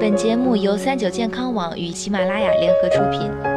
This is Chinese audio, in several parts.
本节目由三九健康网与喜马拉雅联合出品。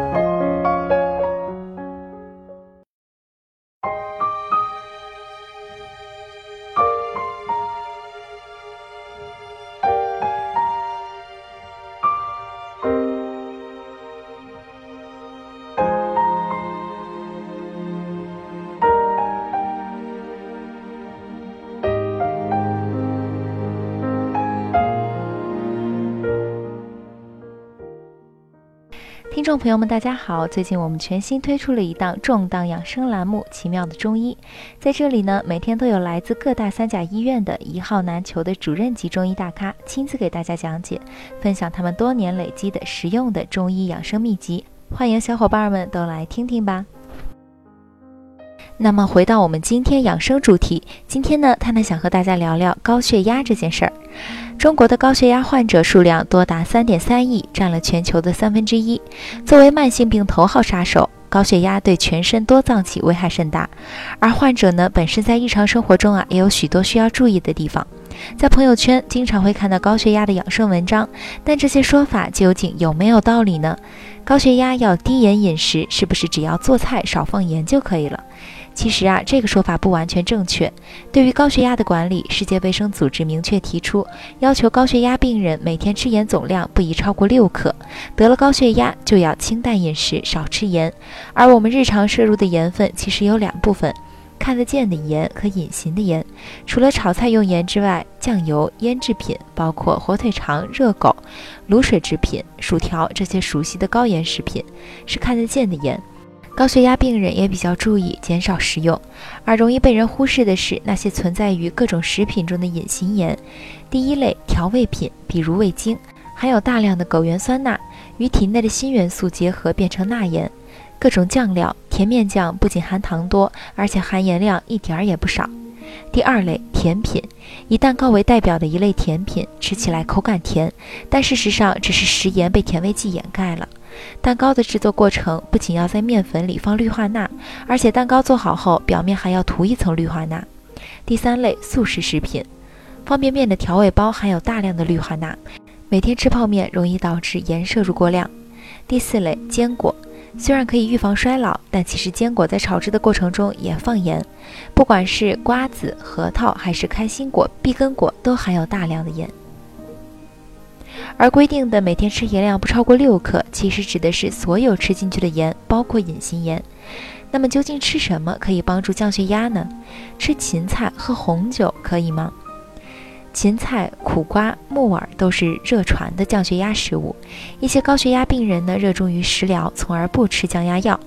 听众朋友们，大家好！最近我们全新推出了一档重档养生栏目《奇妙的中医》。在这里呢，每天都有来自各大三甲医院的一号难求的主任级中医大咖亲自给大家讲解，分享他们多年累积的实用的中医养生秘籍。欢迎小伙伴们都来听听吧。那么回到我们今天养生主题，今天呢，探探想和大家聊聊高血压这件事儿。中国的高血压患者数量多达三点三亿，占了全球的三分之一。作为慢性病头号杀手，高血压对全身多脏器危害甚大。而患者呢，本身在日常生活中啊，也有许多需要注意的地方。在朋友圈经常会看到高血压的养生文章，但这些说法究竟有没有道理呢？高血压要低盐饮食，是不是只要做菜少放盐就可以了？其实啊，这个说法不完全正确。对于高血压的管理，世界卫生组织明确提出，要求高血压病人每天吃盐总量不宜超过六克。得了高血压就要清淡饮食，少吃盐。而我们日常摄入的盐分其实有两部分：看得见的盐和隐形的盐。除了炒菜用盐之外，酱油、腌制品，包括火腿肠、热狗、卤水制品、薯条这些熟悉的高盐食品，是看得见的盐。高血压病人也比较注意减少食用，而容易被人忽视的是那些存在于各种食品中的隐形盐。第一类调味品，比如味精，含有大量的枸橼酸钠，与体内的锌元素结合变成钠盐。各种酱料，甜面酱不仅含糖多，而且含盐量一点儿也不少。第二类甜品，以蛋糕为代表的一类甜品，吃起来口感甜，但事实上只是食盐被甜味剂掩盖了。蛋糕的制作过程不仅要在面粉里放氯化钠，而且蛋糕做好后表面还要涂一层氯化钠。第三类速食食品，方便面的调味包含有大量的氯化钠，每天吃泡面容易导致盐摄入过量。第四类坚果，虽然可以预防衰老，但其实坚果在炒制的过程中也放盐，不管是瓜子、核桃还是开心果、碧根果，都含有大量的盐。而规定的每天吃盐量不超过六克，其实指的是所有吃进去的盐，包括隐形盐。那么究竟吃什么可以帮助降血压呢？吃芹菜、喝红酒可以吗？芹菜、苦瓜、木耳都是热传的降血压食物。一些高血压病人呢，热衷于食疗，从而不吃降压药。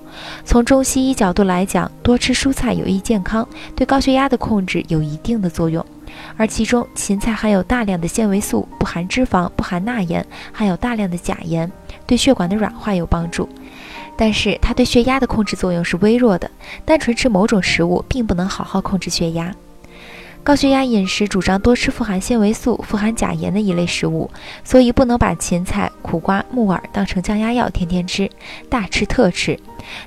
从中西医角度来讲，多吃蔬菜有益健康，对高血压的控制有一定的作用。而其中，芹菜含有大量的纤维素，不含脂肪，不含钠盐，含有大量的钾盐，对血管的软化有帮助。但是它对血压的控制作用是微弱的，单纯吃某种食物并不能好好控制血压。高血压饮食主张多吃富含纤维素、富含钾盐的一类食物，所以不能把芹菜、苦瓜、木耳当成降压药天天吃，大吃特吃。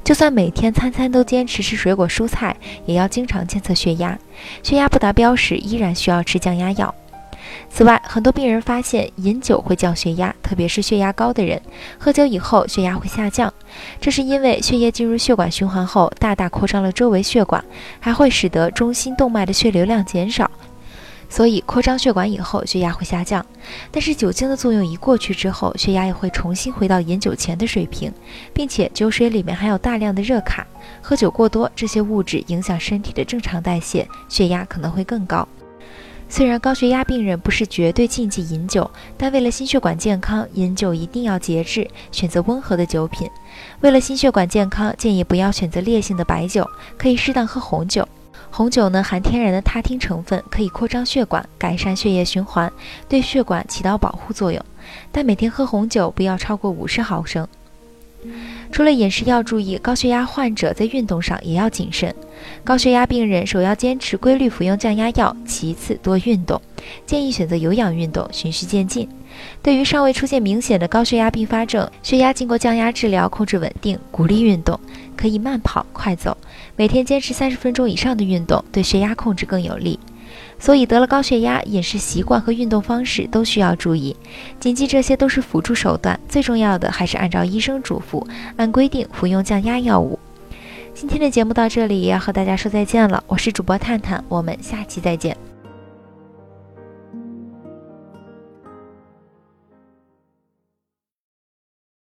就算每天餐餐都坚持吃水果蔬菜，也要经常监测血压，血压不达标时依然需要吃降压药。此外，很多病人发现饮酒会降血压，特别是血压高的人，喝酒以后血压会下降，这是因为血液进入血管循环后，大大扩张了周围血管，还会使得中心动脉的血流量减少，所以扩张血管以后血压会下降。但是酒精的作用一过去之后，血压又会重新回到饮酒前的水平，并且酒水里面含有大量的热卡，喝酒过多，这些物质影响身体的正常代谢，血压可能会更高。虽然高血压病人不是绝对禁忌饮酒，但为了心血管健康，饮酒一定要节制，选择温和的酒品。为了心血管健康，建议不要选择烈性的白酒，可以适当喝红酒。红酒呢含天然的他汀成分，可以扩张血管，改善血液循环，对血管起到保护作用。但每天喝红酒不要超过五十毫升。除了饮食要注意，高血压患者在运动上也要谨慎。高血压病人首要坚持规律服用降压药，其次多运动，建议选择有氧运动，循序渐进。对于尚未出现明显的高血压并发症，血压经过降压治疗控制稳定，鼓励运动，可以慢跑、快走，每天坚持三十分钟以上的运动，对血压控制更有利。所以得了高血压，饮食习惯和运动方式都需要注意。谨记这些都是辅助手段，最重要的还是按照医生嘱咐，按规定服用降压药物。今天的节目到这里也要和大家说再见了，我是主播探探，我们下期再见。